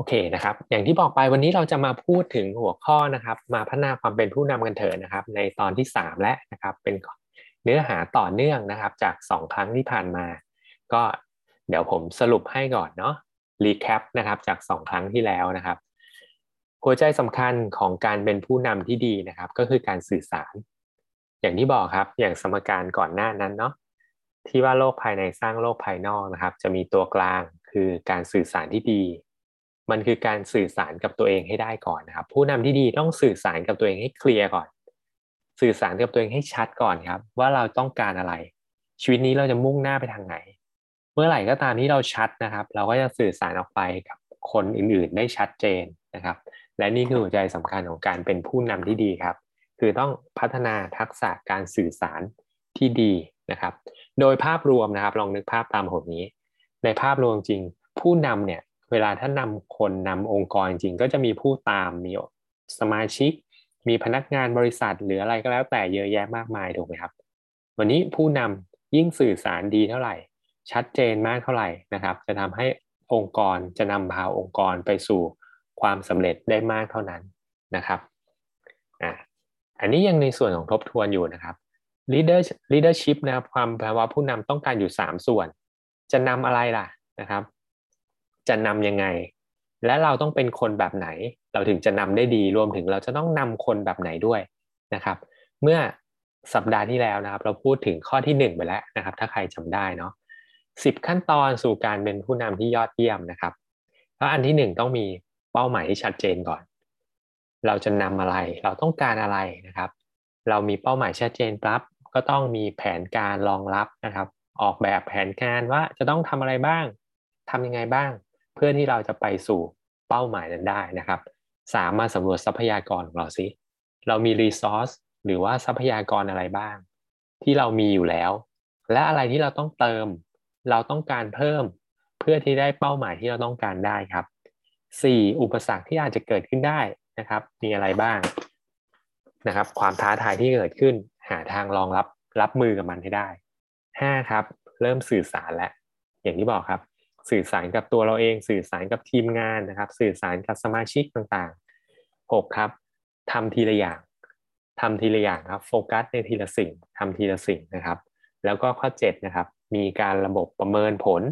โอเคนะครับ อย่างที่บอกไปวันนี้เราจะมาพูดถึงหัวข้อนะครับ มาพัฒนาความเป็นผู้นำกันเถอะนะครับ ในตอนที่ 3 และนะครับ เป็นเนื้อหาต่อเนื่องนะครับ จาก 2 ครั้งที่ผ่านมา ก็เดี๋ยวผมสรุปให้ก่อนเนาะรีแคปนะครับจาก 2 ครั้งที่แล้วนะครับ หัวใจสำคัญของการเป็นผู้นำที่ดีนะครับ ก็คือการสื่อสาร อย่างที่บอกครับ อย่างสมการก่อนหน้านั้นเนาะที่ว่าโลกภายในสร้างโลกภายนอกนะครับ จะมีตัวกลางคือการสื่อสารที่ดี มันคือการสื่อสารกับตัวเองให้ได้ก่อนนะครับ ผู้นำที่ดีต้องสื่อสารกับตัวเองให้เคลียร์ก่อน สื่อสารกับตัวเองให้ชัดก่อนครับ ว่าเราต้องการอะไร ชีวิตนี้เราจะมุ่งหน้าไปทางไหน เมื่อไหร่ก็ตามที่เราชัดนะครับ เราก็จะสื่อสารออกไปกับคนอื่นๆ ได้ชัดเจนนะครับ และนี่คือหัวใจสำคัญของการเป็นผู้นำที่ดีครับ คือต้องพัฒนาทักษะการสื่อสารที่ดีนะครับ โดยภาพรวมนะครับ ลองนึกภาพตามผมนี้ ในภาพรวมจริง ผู้นำเนี่ย เวลาถ้านำคนนำองค์กรจริงก็จะมีผู้ตามมีสมาชิก มีพนักงานบริษัทหรืออะไรก็แล้วแต่เยอะแยะมากมายถูกไหมครับ วันนี้ผู้นำยิ่งสื่อสารดีเท่าไหร่ ชัดเจนมากเท่าไหร่นะครับ จะทำให้องค์กรจะนำพาองค์กรไปสู่ความสำเร็จได้มากเท่านั้นนะครับอ่าอันนี้ยังในส่วนของทบทวนอยู่นะครับ leader leadership นะครับความแปลว่าผู้นำต้องการอยู่ 3 ส่วน จะนำอะไรล่ะนะครับ จะนำยังไง และเราต้องเป็นคนแบบไหน เราถึงจะนำได้ดีรวมถึงเราจะต้องนำคนแบบไหนด้วยนะครับ เมื่อสัปดาห์ที่แล้วนะครับ เราพูดถึงข้อที่ 1 ไปแล้วนะครับ ถ้าใครจำได้เนาะสิบขั้นตอนสู่การเป็นผู้นำที่ยอดเยี่ยมนะครับเพราะอันที่ 1 ต้องมีเป้าหมายที่ชัดเจนก่อน เราจะนำอะไร เราต้องการอะไรนะครับ เรามีเป้าหมายชัดเจนปั๊บก็ต้องมีแผนการรองรับนะครับ ออกแบบแผนการว่าจะต้องทำอะไรบ้างทำยังไงบ้าง เพื่อที่เราจะไปสู่เป้าหมายนั้นได้นะครับสามมาสำรวจทรัพยากรของเราสิเรามีรีซอสหรือว่าทรัพยากรอะไรบ้าง ที่เรามีอยู่แล้ว และอะไรที่เราต้องเติม เราต้องการเพิ่ม เพื่อที่ได้เป้าหมายที่เราต้องการได้ครับ 4. อุปสรรคที่อาจจะเกิดขึ้นได้นะครับ มีอะไรบ้างนะครับ ความท้าทายที่เกิดขึ้น หาทางรองรับรับมือกับมันให้ได้ 5. ครับ เริ่มสื่อสารแล้วอย่างที่บอกครับ สื่อสารกับตัวเราเอง สื่อสารกับทีมงานนะครับ สื่อสารกับสมาชิกต่างๆ 6 ครับทำทีละอย่างทำทีละอย่างครับโฟกัสในทีละสิ่งทำทีละสิ่งนะครับ แล้วก็ข้อ 7 นะครับ มีการระบบประเมินผล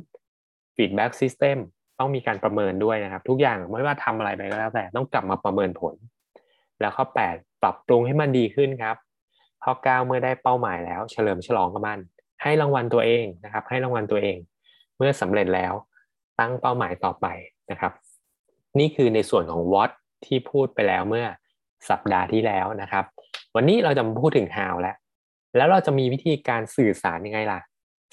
feedback system ต้องมีการประเมินด้วยนะครับ ทุกอย่างไม่ว่าทำอะไรไปก็แล้วแต่ต้องกลับมาประเมินผล แล้วข้อ 8 ปรับปรุงให้มันดีขึ้นครับข้อ 9 เมื่อได้เป้าหมายแล้ว เฉลิมฉลองกับมัน ให้รางวัลตัวเองนะครับ ให้รางวัลตัวเอง เมื่อสำเร็จแล้ว ตั้งเป้าหมายต่อไปนะครับ นี่คือในส่วนของ what ที่พูดไปแล้วเมื่อสัปดาห์ที่แล้วนะครับ วันนี้เราจะมาพูดถึง how แล้วแล้วเราจะมีวิธีการสื่อสารยังไงล่ะ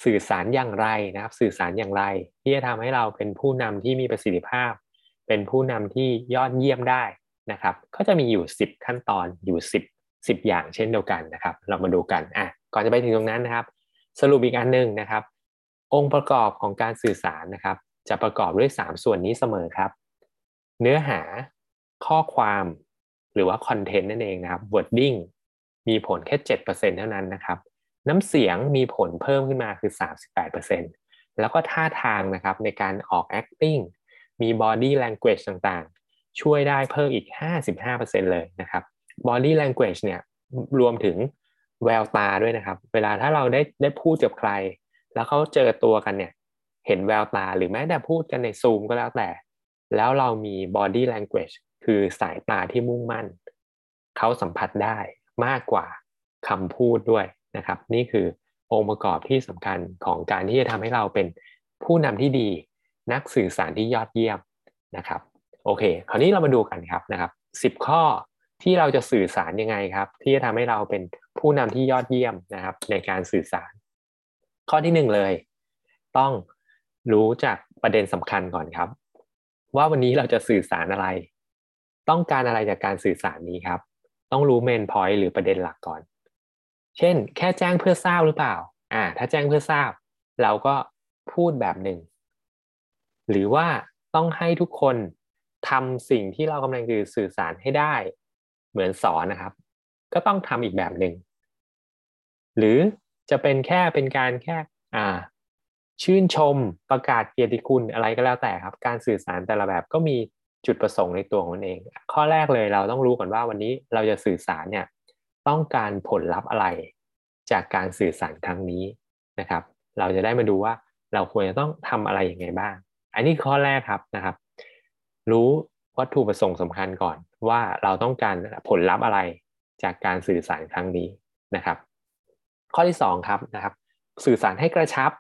สื่อสารอย่างไรนะครับ สื่อสารอย่างไร ที่จะทำให้เราเป็นผู้นำที่มีประสิทธิภาพ เป็นผู้นำที่ยอดเยี่ยมได้นะครับ ก็จะมีอยู่ 10 ขั้นตอนอยู่ 10 10 อย่างเช่นเดียวกันนะครับ เรามาดูกันอะก่อนจะไปถึงตรงนั้นนะครับ สรุปอีกอันหนึ่งนะครับ องค์ประกอบของการสื่อสารนะครับ จะประกอบด้วย 3 ส่วนนี้เสมอครับ เนื้อหาข้อความหรือว่าคอนเทนต์นั่นเองนะครับ wording มีผลแค่ 7%เท่านั้นนะครับ น้ำเสียงมีผลเพิ่มขึ้นมาคือ 38%แล้วก็ท่าทางนะครับในการออก acting มี body language ต่างๆ ช่วยได้เพิ่มอีก 55%เลยนะครับ body language เนี่ยรวมถึงแววตาด้วยนะครับ เวลาถ้าเราได้ได้พูดกับใคร แล้วเขาเจอตัวกันเนี่ย เห็นแววตาหรือแม้แต่พูดกันในซูมก็แล้วแต่ แล้วเรามี body language คือสายตาที่มุ่งมั่น เขาสัมผัสได้มากกว่าคำพูดด้วยนะครับ นี่คือองค์ประกอบที่สำคัญของการที่จะทำให้เราเป็นผู้นำที่ดี นักสื่อสารที่ยอดเยี่ยมนะครับ โอเค คราวนี้เรามาดูกันครับนะครับสิบข้อที่เราจะสื่อสารยังไงครับ ที่จะทำให้เราเป็นผู้นำที่ยอดเยี่ยมนะครับ ในการสื่อสาร ข้อที่หนึ่งเลย ต้อง รู้จักประเด็นสำคัญก่อนครับ ว่าวันนี้เราจะสื่อสารอะไร ต้องการอะไรจากการสื่อสารนี้ครับ ต้องรู้เมนพอยต์หรือประเด็นหลักก่อน เช่น แค่แจ้งเพื่อทราบหรือเปล่า อ่า ถ้าแจ้งเพื่อทราบ เราก็พูดแบบหนึ่ง หรือว่าต้องให้ทุกคนทำสิ่งที่เรากำลังคือสื่อสารให้ได้ เหมือนสอนนะครับ ก็ต้องทำอีกแบบหนึ่ง หรือจะเป็นแค่เป็นการแค่ อ่า ชื่นชมประกาศเกียรติคุณอะไรก็แล้วแต่ครับ การสื่อสารแต่ละแบบก็มีจุดประสงค์ในตัวของมันเอง ข้อแรกเลยเราต้องรู้ก่อนว่าวันนี้เราจะสื่อสารเนี่ยต้องการผลลัพธ์อะไร จากการสื่อสารครั้งนี้นะครับ เราจะได้มาดูว่าเราควรจะต้องทำอะไรยังไงบ้าง อันนี้ข้อแรกครับนะครับ รู้วัตถุประสงค์สำคัญก่อนว่าเราต้องการผลลัพธ์อะไรจากการสื่อสารครั้งนี้นะครับ ข้อที่2ครับนะครับ สื่อสารให้กระชับ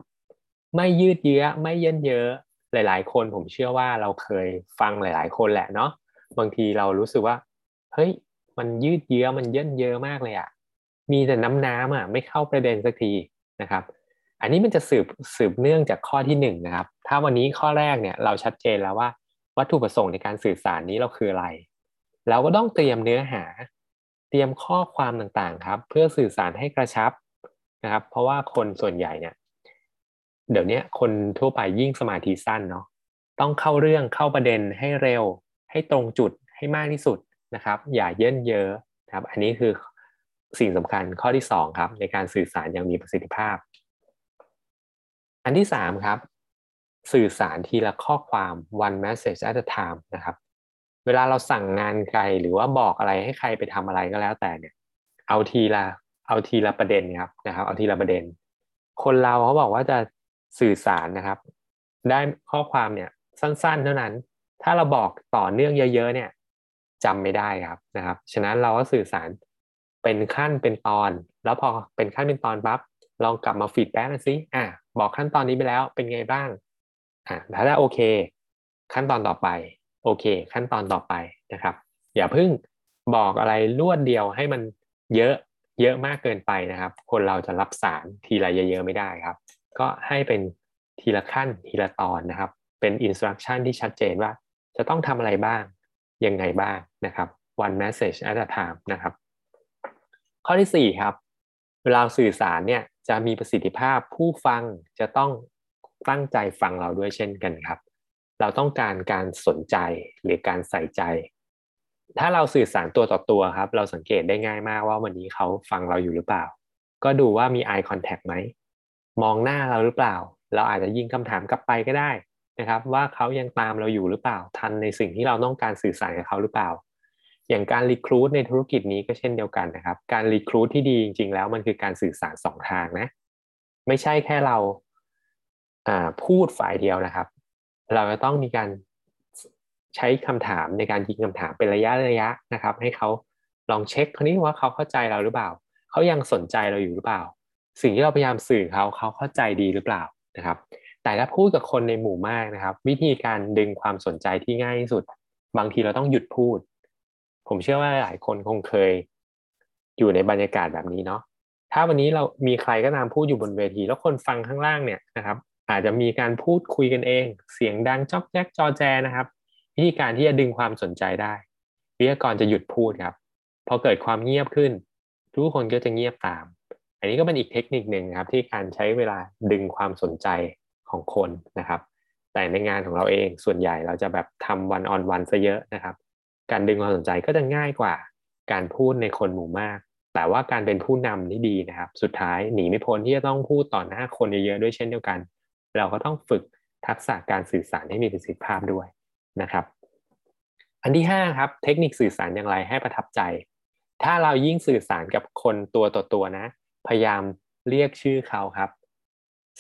ไม่ยืดเยื้อไม่เยินเยอะหลาย ๆ คนผมเชื่อว่าเราเคยฟังหลาย ๆ คนแหละเนาะบางทีเรารู้สึกว่าเฮ้ยมันยืดเยื้อมันเยินเยอะมากเลยอะมีแต่น้ำน้ำอะไม่เข้าประเด็นสักทีนะครับ อันนี้มันจะสืบสืบเนื่องจากข้อที่หนึ่งนะครับถ้าวันนี้ข้อแรกเนี่ยเราชัดเจนแล้วว่าวัตถุประสงค์ในการสื่อสารนี้เราคืออะไร เราก็ต้องเตรียมเนื้อหา เตรียมข้อความต่างๆครับ เพื่อสื่อสารให้กระชับนะครับ เพราะว่าคนส่วนใหญ่เนี่ย เดี๋ยวนี้คนทั่วไปยิ่งสมาธิสั้นเนาะต้องเข้าเรื่องเข้าประเด็นให้เร็ว ให้ตรงจุดให้มากที่สุดนะครับ อย่าเยินเยอะครับ อันนี้คือสิ่งสำคัญข้อที่2ครับในการสื่อสารอย่างมีประสิทธิภาพ อันที่3ครับ สื่อสารทีละข้อความ one message at a time นะครับเวลาเราสั่งงานใครหรือว่าบอกอะไรให้ใครไปทำอะไรก็แล้วแต่เนี่ย เอาทีละเอาทีละประเด็นครับนะครับ เอาทีละประเด็น คนเราเขาบอกว่าจะ สื่อสารนะครับ ได้ข้อความเนี่ยสั้น ๆ เท่านั้น ถ้าเราบอกต่อเนื่องเยอะ ๆ เนี่ยจำไม่ได้ครับนะครับ ฉะนั้นเราก็สื่อสารเป็นขั้นเป็นตอน แล้วพอเป็นขั้นเป็นตอนปั๊บลองกลับมา feedback นะสิอะบอกขั้นตอนนี้ไปแล้วเป็นไงบ้างอะถ้าโอเค ขั้นตอนต่อไป โอเค ขั้นตอนต่อไปนะครับ อย่าเพิ่งบอกอะไรรวดเดียวให้มันเยอะเยอะมากเกินไปนะครับ คนเราจะรับสารทีละเยอะๆไม่ได้ครับ ก็ให้เป็นทีละขั้นทีละตอนนะครับ เป็นอินสตรักชั่นที่ชัดเจนว่าจะต้องทำอะไรบ้าง ยังไงบ้างนะครับ one message at a time นะครับ ข้อที่ 4 ครับ เวลาสื่อสารเนี่ยจะมีประสิทธิภาพผู้ฟังจะต้องตั้งใจฟังเราด้วยเช่นกันครับ เราต้องการการสนใจหรือการใส่ใจ ถ้าเราสื่อสารตัวต่อตัวครับ เราสังเกตได้ง่ายมากว่าวันนี้เขาฟังเราอยู่หรือเปล่า ก็ดูว่ามี eye contact ไหม มองหน้าเราหรือเปล่า เราอาจจะยิงคำถามกลับไปก็ได้นะครับ ว่าเขายังตามเราอยู่หรือเปล่า ทันในสิ่งที่เราต้องการสื่อสารกับเขาหรือเปล่า อย่างการรีครูดในธุรกิจนี้ก็เช่นเดียวกันนะครับ การรีครูดที่ดีจริง ๆ แล้วมันคือการสื่อสารสองทางนะ ไม่ใช่แค่เราพูดฝ่ายเดียวนะครับ เราจะต้องมีการใช้คำถามในการยิงคำถามเป็นระยะระยะนะครับ ให้เขาลองเช็คคนนี้ว่าเขาเข้าใจเราหรือเปล่า เขายังสนใจเราอยู่หรือเปล่า สิ่งที่เราพยายามสื่อเขาเขาเข้าใจดีหรือเปล่านะครับ แต่ถ้าพูดกับคนในหมู่มากนะครับ วิธีการดึงความสนใจที่ง่ายที่สุด บางทีเราต้องหยุดพูด ผมเชื่อว่าหลายคนคงเคย อยู่ในบรรยากาศแบบนี้เนาะถ้าวันนี้เรามีใครก็ตามพูดอยู่บนเวที แล้วคนฟังข้างล่างเนี่ยนะครับอาจจะมีการพูดคุยกันเอง เสียงดังจอกแจ๊กจอแจนะครับ วิธีการที่จะดึงความสนใจได้ วิทยากรจะหยุดพูดครับ พอเกิดความเงียบขึ้น ทุกคนก็จะเงียบตาม อันนี้ก็เป็นอีกเทคนิคหนึ่งครับที่การใช้เวลาดึงความสนใจของคนนะครับ แต่ในงานของเราเองส่วนใหญ่เราจะแบบทำวันออนวันซะเยอะนะครับ การดึงความสนใจก็จะง่ายกว่าการพูดในคนหมู่มาก แต่ว่าการเป็นผู้นำที่ดีนะครับ สุดท้ายหนีไม่พ้นที่จะต้องพูดต่อหน้าคนเยอะๆด้วยเช่นเดียวกัน เราก็ต้องฝึกทักษะการสื่อสารให้มีประสิทธิภาพด้วยนะครับ อันที่5ครับเทคนิคสื่อสารอย่างไรให้ประทับใจ ถ้าเรายิ่งสื่อสารกับคนตัวต่อตัวนะ พยายามเรียกชื่อเขาครับ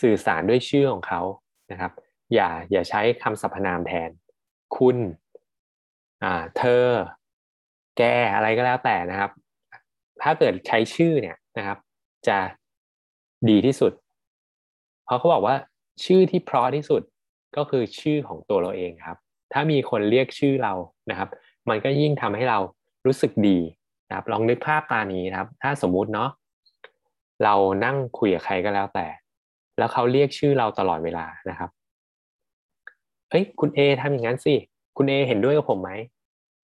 สื่อสารด้วยชื่อของเขานะครับ อย่าอย่าใช้คำสรรพนามแทน คุณอ่าเธอ แกอะไรก็แล้วแต่นะครับ ถ้าเกิดใช้ชื่อเนี่ยนะครับ จะดีที่สุด เพราะเขาบอกว่าชื่อที่เพราะที่สุดก็คือชื่อของตัวเราเองครับ ถ้ามีคนเรียกชื่อเรานะครับ มันก็ยิ่งทำให้เรารู้สึกดีนะครับ ลองนึกภาพตานี้นะครับ ถ้าสมมุติเนาะ เรานั่งคุยกับใครก็แล้วแต่ แล้วเขาเรียกชื่อเราตลอดเวลานะครับเฮ้ยคุณเอทำอย่างนั้นสิคุณเอเห็นด้วยกับผมไหม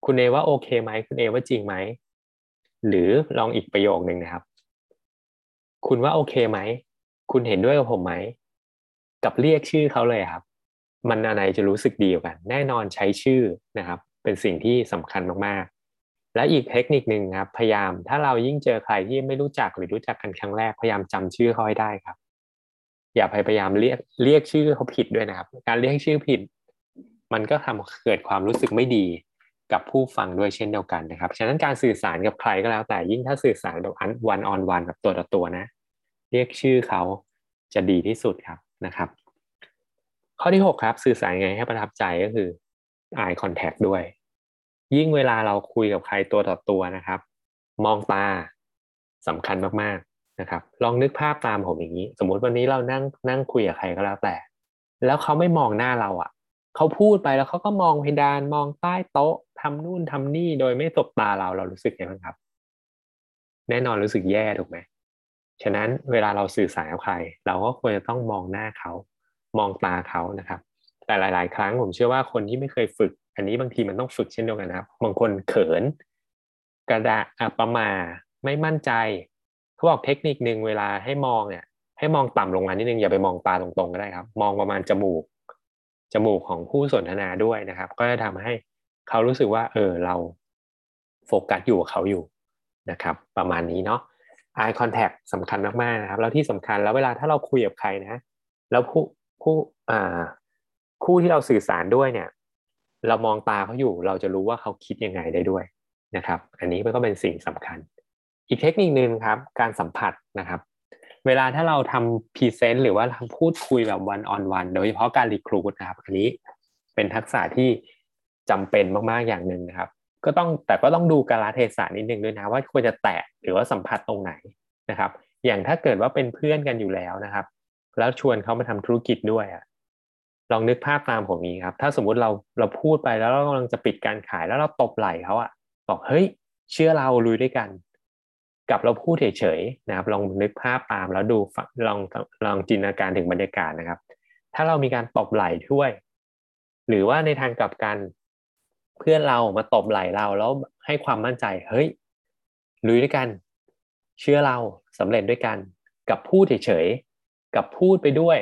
คุณเอว่าโอเคไหมคุณเอว่าจริงไหมหรือลองอีกประโยคหนึ่งนะครับ คุณว่าโอเคไหมคุณเห็นด้วยกับผมไหมกับเรียกชื่อเขาเลยครับ มันอะไรจะรู้สึกดีกว่ากัน แน่นอนใช้ชื่อนะครับ เป็นสิ่งที่สำคัญมากๆ และอีกเทคนิคหนึ่งครับ พยายามถ้าเรายิ่งเจอใครที่ไม่รู้จักหรือรู้จักกันครั้งแรกพยายามจำชื่อเขาให้ได้ครับ อย่าพยายามเรียกเรียกชื่อเขาผิดด้วยนะครับ การเรียกชื่อผิด มันก็ทำเกิดความรู้สึกไม่ดีกับผู้ฟังด้วยเช่นเดียวกันนะครับ ฉะนั้นการสื่อสารกับใครก็แล้วแต่ยิ่งถ้าสื่อสารแบบวันออนวันแบบตัวต่อตัวนะ เรียกชื่อเขาจะดีที่สุดครับนะครับ ข้อที่ 6 ครับ สื่อสารไงให้ประทับใจก็คือ eye contact ด้วย ยิ่งเวลาเราคุยกับใครตัวต่อตัวนะครับ มองตาสำคัญมากๆนะครับ ลองนึกภาพตามผมอย่างนี้ สมมุติวันนี้เรานั่งนั่งคุยกับใครก็แล้วแต่ แล้วเขาไม่มองหน้าเราอะ่ะเขาพูดไปแล้วเขาก็มองเพดานมองใต้โต๊ะทำนู่นทำนี่โดยไม่สบตาเราเรารู้สึกยังไงบ้างครับ แน่นอนรู้สึกแย่ถูกไหมฉะนั้นเวลาเราสื่อสารกับใคร เราก็ควรจะต้องมองหน้าเขา มองตาเขานะครับ แต่หลาย ๆ ครั้งผมเชื่อว่าคนที่ไม่เคยฝึก อันนี้บางทีมันต้องฝึกเช่นเดียวกันนะครับ บางคนเขิน กระดาอัปมาไม่มั่นใจเขาบอกเทคนิคหนึ่งเวลาให้มองเนี่ย ให้มองต่ำลงมานิดนึงอย่าไปมองตาตรงๆก็ได้ครับ มองประมาณจมูกจมูกของผู้สนทนาด้วยนะครับ ก็จะทำให้เขารู้สึกว่า เออเราโฟกัสอยู่กับเขาอยู่นะครับ ประมาณนี้เนาะ eye contact สำคัญมากๆนะครับ แล้วที่สำคัญแล้วเวลาถ้าเราคุยกับใครนะ แล้วผู้ผู้อ่าคู่ที่เราสื่อสารด้วยเนี่ย เรามองตาเขาอยู่เราจะรู้ว่าเขาคิดยังไงได้ด้วยนะครับ อันนี้มันก็เป็นสิ่งสำคัญ อีกเทคนิคนึงครับการสัมผัสนะครับ เวลาถ้าเราทำ present หรือว่าทำพูดคุยแบบ one on one โดยเฉพาะการ recruit นะครับอันนี้เป็นทักษะที่จำเป็นมากๆอย่างหนึ่งนะครับ ก็ต้องแต่ก็ต้องดูกาลเทศะนิดนึงด้วยนะว่าควรจะแตะหรือว่าสัมผัสตรงไหนนะครับ อย่างถ้าเกิดว่าเป็นเพื่อนกันอยู่แล้วนะครับ แล้วชวนเขามาทำธุรกิจด้วยอะ ลองนึกภาพตามผมนี้ครับ ถ้าสมมุติเราเราพูดไปแล้วเรากำลังจะปิดการขายแล้วเราตบไหล่เขาอะบอกเฮ้ย เชื่อเราลุยด้วยกัน กับเราพูดเฉยๆนะครับ ลองนึกภาพตามแล้วดูลองลองจินตนาการถึงบรรยากาศนะครับ ถ้าเรามีการตบไหล่ด้วย หรือว่าในทางกลับกัน เพื่อนเรามาตบไหล่เราแล้วให้ความมั่นใจเฮ้ยลุยด้วยกัน เชื่อเราสำเร็จด้วยกัน กับพูดเฉยๆกับพูดไปด้วย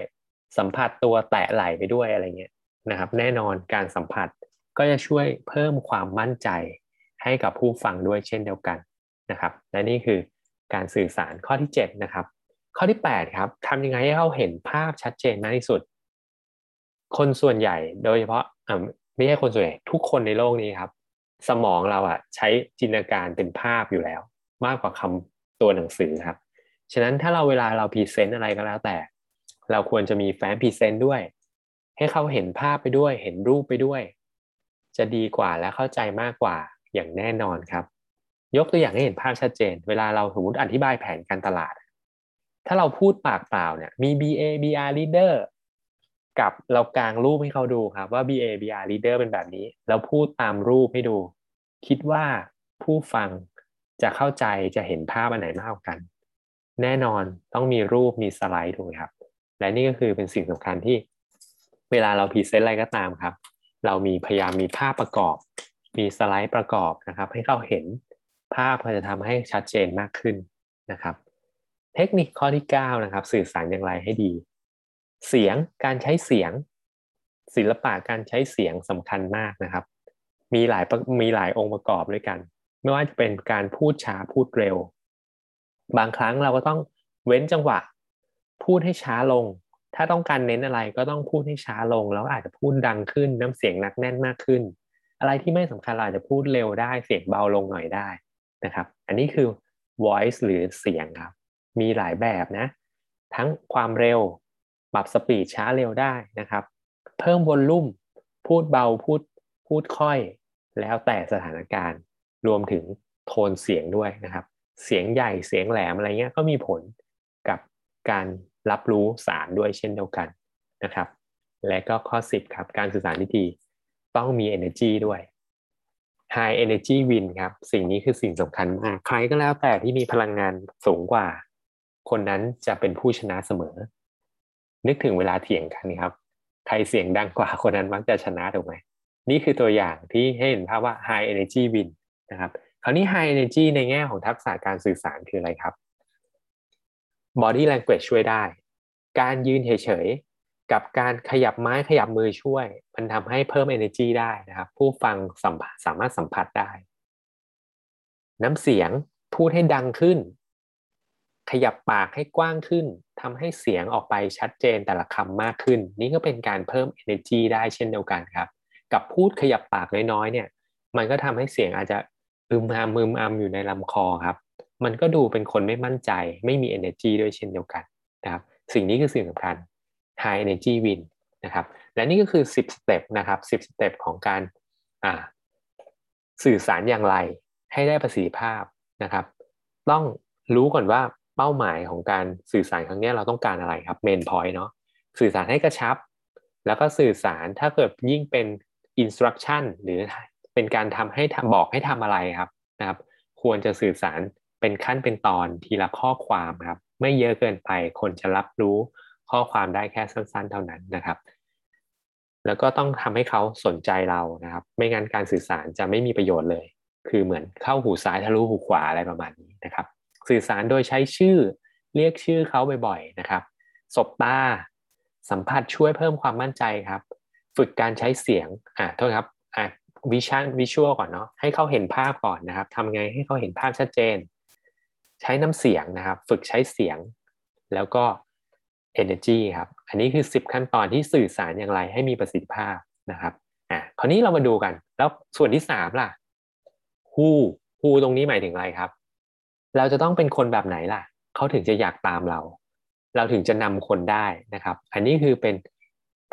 สัมผัสตัวแตะไหล่ไปด้วยอะไรเงี้ยนะครับ แน่นอนการสัมผัสก็จะช่วยเพิ่มความมั่นใจให้กับผู้ฟังด้วยเช่นเดียวกันนะครับ และนี่คือการสื่อสารข้อที่7นะครับ ข้อที่8ครับทำยังไงให้เขาเห็นภาพชัดเจนมากที่สุด คนส่วนใหญ่โดยเฉพาะไม่ใช่คนส่วนใหญ่ทุกคนในโลกนี้ครับ สมองเราอะใช้จินตนาการเป็นภาพอยู่แล้ว มากกว่าคำตัวหนังสือครับ ฉะนั้นถ้าเราเวลาเรา present อะไรก็แล้วแต่ เราควรจะมีแฟ้ม present ด้วย ให้เขาเห็นภาพไปด้วย เห็นรูปไปด้วย จะดีกว่าและเข้าใจมากกว่าอย่างแน่นอนครับ ยกตัวอย่างให้เห็นภาพชัดเจน เวลาเราสมมติอธิบายแผนการตลาด ถ้าเราพูดปากเปล่าเนี่ยมี BA BR leader กับเรากางรูปให้เขาดูครับว่า BA BR leader เป็นแบบนี้ แล้วพูดตามรูปให้ดู คิดว่าผู้ฟังจะเข้าใจจะเห็นภาพอันไหนมากกว่ากัน แน่นอนต้องมีรูปมีสไลด์ถูกไหมครับ และนี่ก็คือเป็นสิ่งสำคัญที่เวลาเรา present อะไรก็ตามครับ เรามีพยายามมีภาพประกอบ มีสไลด์ประกอบนะครับ ให้เขาเห็นภาพก็จะทำให้ชัดเจนมากขึ้นนะครับ เทคนิคข้อที่9นะครับ สื่อสารอย่างไรให้ดี เสียงการใช้เสียง ศิลปะการใช้เสียงสำคัญมากนะครับ มีหลายมีหลายองค์ประกอบด้วยกัน ไม่ว่าจะเป็นการพูดช้าพูดเร็ว บางครั้งเราก็ต้องเว้นจังหวะ พูดให้ช้าลง ถ้าต้องการเน้นอะไรก็ต้องพูดให้ช้าลง แล้วอาจจะพูดดังขึ้นน้ำเสียงนักแน่นมากขึ้น อะไรที่ไม่สำคัญเราอาจจะพูดเร็วได้เสียงเบาลงหน่อยได้นะครับ อันนี้คือ voice หรือเสียงครับ มีหลายแบบนะ ทั้งความเร็วปรับสปีดช้าเร็วได้นะครับ เพิ่มวอลลุ่มพูดเบาพูดพูดค่อย แล้วแต่สถานการณ์ รวมถึงโทนเสียงด้วยนะครับ เสียงใหญ่เสียงแหลมอะไรเงี้ยก็มีผลกับการ รับรู้สารด้วยเช่นเดียวกันนะครับ และก็ข้อ 10 ครับ การสื่อสารที่ดีต้องมี energy ด้วย high energy win ครับ สิ่งนี้คือสิ่งสำคัญมาก ใครก็แล้วแต่ที่มีพลังงานสูงกว่า คนนั้นจะเป็นผู้ชนะเสมอ นึกถึงเวลาเถียงกันครับ ใครเสียงดังกว่าคนนั้นมักจะชนะถูกไหมนี่คือตัวอย่างที่ให้เห็นภาพว่า high energy win นะครับคราวนี้ high energy ในแง่ของทักษะการสื่อสารคืออะไรครับ body language ช่วยได้ การยืนเฉยๆกับการขยับไม้ขยับมือช่วย มันทำให้เพิ่ม energy ได้นะครับ ผู้ฟังสัมผัสสามารถสัมผัสได้ น้ำเสียงพูดให้ดังขึ้น ขยับปากให้กว้างขึ้นทำให้เสียงออกไปชัดเจนแต่ละคำมากขึ้น นี่ก็เป็นการเพิ่ม energy ได้เช่นเดียวกันครับ กับพูดขยับปากน้อยๆเนี่ย มันก็ทำให้เสียงอาจจะอึมอามอึมอามอยู่ในลำคอครับ มันก็ดูเป็นคนไม่มั่นใจ ไม่มี energy ด้วยเช่นเดียวกันนะครับ สิ่งนี้คือสิ่งสำคัญ high energy win นะครับ และนี่ก็คือ 10สเต็ปนะครับ 10สเต็ปของการสื่อสารอย่างไรให้ได้ประสิทธิภาพนะครับ ต้องรู้ก่อนว่าเป้าหมายของการสื่อสารครั้งนี้เราต้องการอะไรครับ main point เนาะสื่อสารให้กระชับ แล้วก็สื่อสารถ้าเกิดยิ่งเป็น instruction หรือเป็นการทำให้บอกให้ทำอะไรครับนะครับ ควรจะสื่อสารเป็นขั้นเป็นตอนทีละข้อความครับ ไม่เยอะเกินไป คนจะรับรู้ข้อความได้แค่สั้น ๆ เท่านั้นนะครับ แล้วก็ต้องทำให้เขาสนใจเรานะครับ ไม่งั้นการสื่อสารจะไม่มีประโยชน์เลย คือเหมือนเข้าหูซ้ายทะลุหูขวาอะไรประมาณนี้นะครับ สื่อสารโดยใช้ชื่อเรียกชื่อเขาบ่อยๆนะครับสบตาสัมผัสช่วยเพิ่มความมั่นใจครับ ฝึกการใช้เสียงอ่าโทษครับอ่าวิชั่นวิชวลก่อนเนาะให้เขาเห็นภาพก่อนนะครับทำไงให้เขาเห็นภาพชัดเจน ใช้น้ำเสียงนะครับ ฝึกใช้เสียง แล้วก็ energy ครับ อันนี้คือ 10 ขั้นตอนที่สื่อสารอย่างไรให้มีประสิทธิภาพนะครับอ่าคราวนี้เรามาดูกัน แล้วส่วนที่สามล่ะ who who ตรงนี้หมายถึงอะไรครับ เราจะต้องเป็นคนแบบไหนล่ะ เขาถึงจะอยากตามเรา เราถึงจะนำคนได้นะครับ อันนี้คือเป็น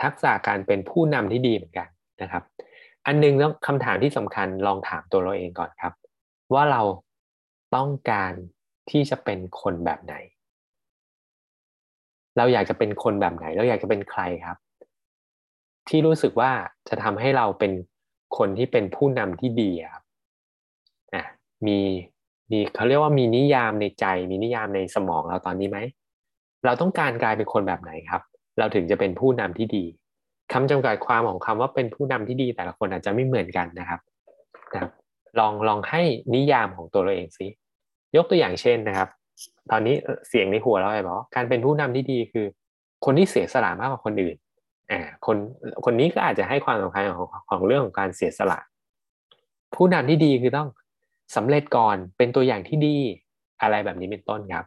ทักษะการเป็นผู้นำที่ดีเหมือนกันนะครับ อันนึงแล้วคำถามที่สำคัญลองถามตัวเราเองก่อนครับ ว่าเราต้องการ ที่จะเป็นคนแบบไหน เราอยากจะเป็นคนแบบไหน เราอยากจะเป็นใครครับ ที่รู้สึกว่าจะทำให้เราเป็นคนที่เป็นผู้นำที่ดีครับอะมีมีเขาเรียกว่ามีนิยามในใจ มีนิยามในสมองเราตอนนี้ไหม เราต้องการกลายเป็นคนแบบไหนครับ เราถึงจะเป็นผู้นำที่ดีคำจำกัดความของคำว่าเป็นผู้นำที่ดีแต่ละคนอาจจะไม่เหมือนกันนะครับนะลองลองให้นิยามของตัวเราเองสิ ยกตัวอย่างเช่นนะครับ ตอนนี้เสียงในหัวเราไอ้บอกการเป็นผู้นำที่ดีคือ คนที่เสียสละมากกว่าคนอื่นอ่าคนคนนี้ก็อาจจะให้ความสำคัญของของเรื่องของการเสียสละ ผู้นำที่ดีคือต้องสำเร็จก่อนเป็นตัวอย่างที่ดีอะไรแบบนี้เป็นต้นครับ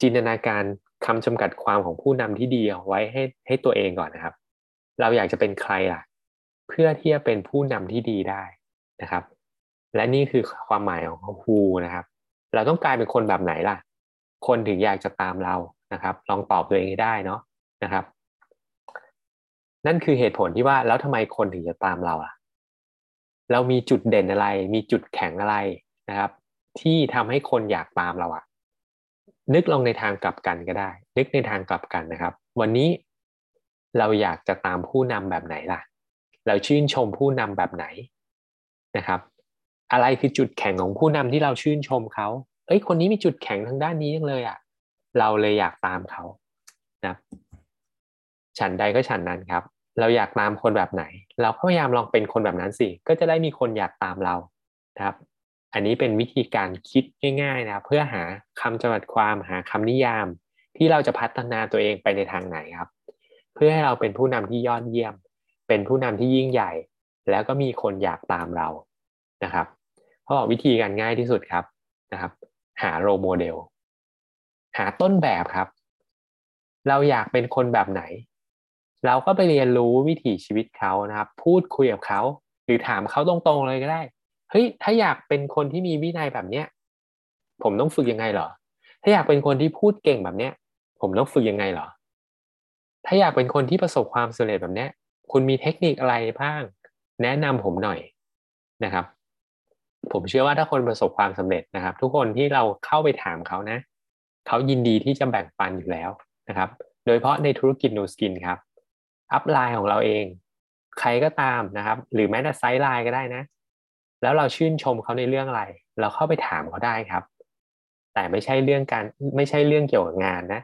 จินตนาการคำจำกัดความของผู้นำที่ดีเอาไว้ให้ให้ตัวเองก่อนนะครับ เราอยากจะเป็นใครล่ะ เพื่อที่จะเป็นผู้นำที่ดีได้นะครับ และนี่คือความหมายของฮูนะครับ เราต้องกลายเป็นคนแบบไหนล่ะ คนถึงอยากจะตามเรานะครับ ลองตอบตัวเองให้ได้เนาะนะครับ นั่นคือเหตุผลที่ว่าแล้วทำไมคนถึงจะตามเราอะ เรามีจุดเด่นอะไร มีจุดแข็งอะไรนะครับ ที่ทำให้คนอยากตามเราอะนึกลองในทางกลับกันก็ได้ นึกในทางกลับกันนะครับ วันนี้เราอยากจะตามผู้นำแบบไหนล่ะ เราชื่นชมผู้นำแบบไหนนะครับ อะไรคือจุดแข็งของผู้นำที่เราชื่นชมเขาเอ้ยคนนี้มีจุดแข็งทางด้านนี้ยังเลยอะเราเลยอยากตามเขานะฉันใดก็ฉันนั้นครับ เราอยากตามคนแบบไหน เราพยายามลองเป็นคนแบบนั้นสิ ก็จะได้มีคนอยากตามเราครับ อันนี้เป็นวิธีการคิดง่าย ๆ นะ เพื่อหาคำจำกัดความหาคำนิยาม ที่เราจะพัฒนาตัวเองไปในทางไหนครับ เพื่อให้เราเป็นผู้นำที่ยอดเยี่ยม เป็นผู้นำที่ยิ่งใหญ่ แล้วก็มีคนอยากตามเรา นะครับเพราะวิธีการง่ายที่สุดครับนะครับ หาโรโมเดล หาต้นแบบครับ เราอยากเป็นคนแบบไหน เราก็ไปเรียนรู้วิถีชีวิตเขานะครับ พูดคุยกับเขา หรือถามเขาตรงๆเลยก็ได้เฮ้ยถ้าอยากเป็นคนที่มีวินัยแบบเนี้ยผมต้องฝึกยังไงเหรอ ถ้าอยากเป็นคนที่พูดเก่งแบบเนี้ย ผมต้องฝึกยังไงเหรอ ถ้าอยากเป็นคนที่ประสบความสำเร็จแบบเนี้ย คุณมีเทคนิคอะไรบ้าง แนะนำผมหน่อยนะครับ ผมเชื่อว่าถ้าคนประสบความสำเร็จนะครับ ทุกคนที่เราเข้าไปถามเขานะเขายินดีที่จะแบ่งปันอยู่แล้วนะครับ โดยเฉพาะในธุรกิจ Nu Skin ครับ upline ของเราเอง ใครก็ตามนะครับ หรือแม้แต่ sideline ก็ได้นะ แล้วเราชื่นชมเขาในเรื่องอะไร เราเข้าไปถามเขาได้ครับ แต่ไม่ใช่เรื่องการไม่ใช่เรื่องเกี่ยวกับงานนะ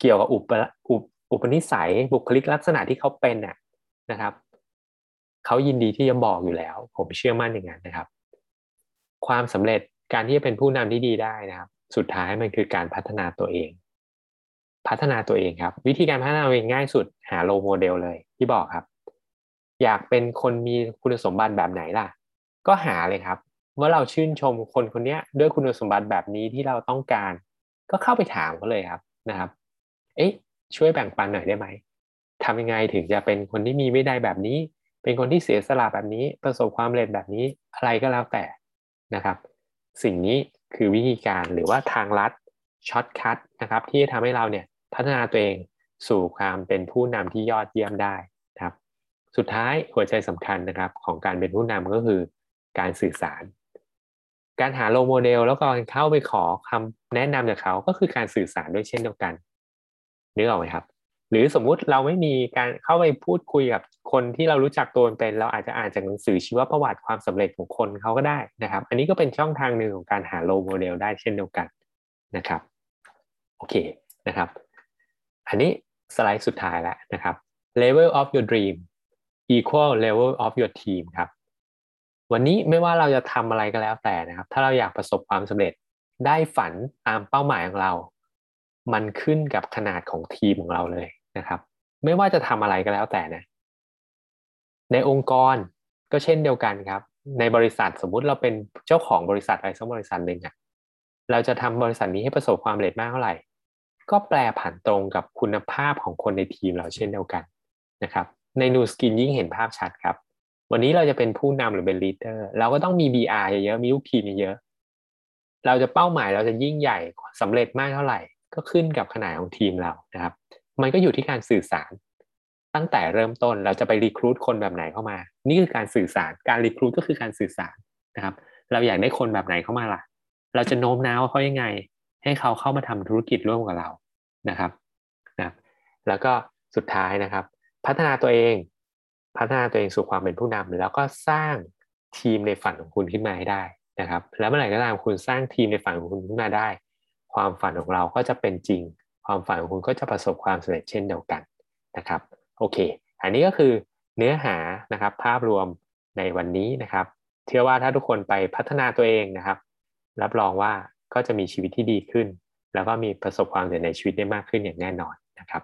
เกี่ยวกับอุปอุปอุปนิสัยบุคลิกลักษณะที่เขาเป็นน่ะนะครับเขายินดีที่จะบอกอยู่แล้ว ผมเชื่อมั่นอย่างนั้นนะครับ ความสำเร็จการที่จะเป็นผู้นำที่ดีได้นะครับ สุดท้ายมันคือการพัฒนาตัวเอง พัฒนาตัวเองครับ วิธีการพัฒนาตัวเองง่ายสุดหา role model เลยที่บอกครับ อยากเป็นคนมีคุณสมบัติแบบไหนล่ะ ก็หาเลยครับว่าเราชื่นชมคนคนนี้ด้วยคุณสมบัติแบบนี้ที่เราต้องการ ก็เข้าไปถามเขาเลยครับนะครับ เอ๊ะช่วยแบ่งปันหน่อยได้ไหมทำยังไงถึงจะเป็นคนที่มีวินัยแบบนี้ เป็นคนที่เสียสละแบบนี้ ประสบความสำเร็จแบบนี้อะไรก็แล้วแต่ นะครับ สิ่งนี้คือวิธีการหรือว่าทางลัด shortcut นะครับที่จะทำให้เราเนี่ยพัฒนาตัวเองสู่ความเป็นผู้นำที่ยอดเยี่ยมได้นะครับ สุดท้ายหัวใจสำคัญนะครับของการเป็นผู้นำก็คือการสื่อสาร การหา role model แล้วก็เข้าไปขอคำแนะนำจากเขาก็คือการสื่อสารด้วยเช่นเดียวกันนึกออกไหมครับ หรือสมมุติเราไม่มีการเข้าไปพูดคุยกับคนที่เรารู้จักตัวเป็น เราอาจจะอ่านจากหนังสือชีวประวัติความสำเร็จของคนเขาก็ได้นะครับ อันนี้ก็เป็นช่องทางหนึ่งของการหา role model ได้เช่นเดียวกันนะครับโอเคนะครับ อันนี้สไลด์สุดท้ายแล้วนะครับ level of your dream equal level of your team ครับ วันนี้ไม่ว่าเราจะทำอะไรก็แล้วแต่นะครับ ถ้าเราอยากประสบความสำเร็จได้ฝันตามเป้าหมายของเรา มันขึ้นกับขนาดของทีมของเราเลย นะครับ ไม่ว่าจะทำอะไรก็แล้วแต่นะในองค์กรก็เช่นเดียวกันครับ ในบริษัทสมมุติเราเป็นเจ้าของบริษัทอะไรสักบริษัทหนึ่งอะเราจะทำบริษัทนี้ให้ประสบความสำเร็จมากเท่าไหร่ ก็แปลผันตรงกับคุณภาพของคนในทีมเราเช่นเดียวกันนะครับ ใน Nu Skin ยิ่งเห็นภาพชัดครับ วันนี้เราจะเป็นผู้นำหรือเป็น leader เราก็ต้องมี BR เยอะๆมีลูกทีมเยอะเราจะเป้าหมายเราจะยิ่งใหญ่สำเร็จมากเท่าไหร่ ก็ขึ้นกับขนาดของทีมเรานะครับ มันก็อยู่ที่การสื่อสาร ตั้งแต่เริ่มต้นเราจะไปรีครูดคนแบบไหนเข้ามา นี่คือการสื่อสารการรีครูดก็คือการสื่อสารนะครับ เราอยากได้คนแบบไหนเข้ามาล่ะ เราจะโน้มน้าวเขายังไง ให้เขาเข้ามาทำธุรกิจร่วมกับเรานะครับนะแล้วก็สุดท้ายนะครับ พัฒนาตัวเองพัฒนาตัวเองสู่ความเป็นผู้นำแล้วก็สร้างทีมในฝันของคุณขึ้นมาให้ได้นะครับ แล้วเมื่อไหร่ก็ตามคุณสร้างทีมในฝันของคุณขึ้นมาได้ ความฝันของเราก็จะเป็นจริง ความฝันของคุณก็จะประสบความสำเร็จเช่นเดียวกันนะครับโอเค อันนี้ก็คือเนื้อหานะครับภาพรวมในวันนี้นะครับ เชื่อว่าถ้าทุกคนไปพัฒนาตัวเองนะครับ รับรองว่าก็จะมีชีวิตที่ดีขึ้น แล้วก็มีประสบความสำเร็จในชีวิตได้มากขึ้นอย่างแน่นอนนะครับ